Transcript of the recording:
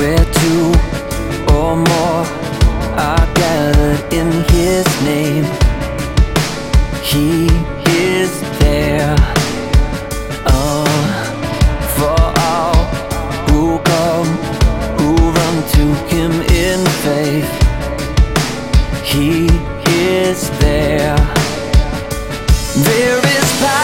where two or more are gathered in His name, He is there. Oh, for all who come, who run to Him in faith, He is there. There is power.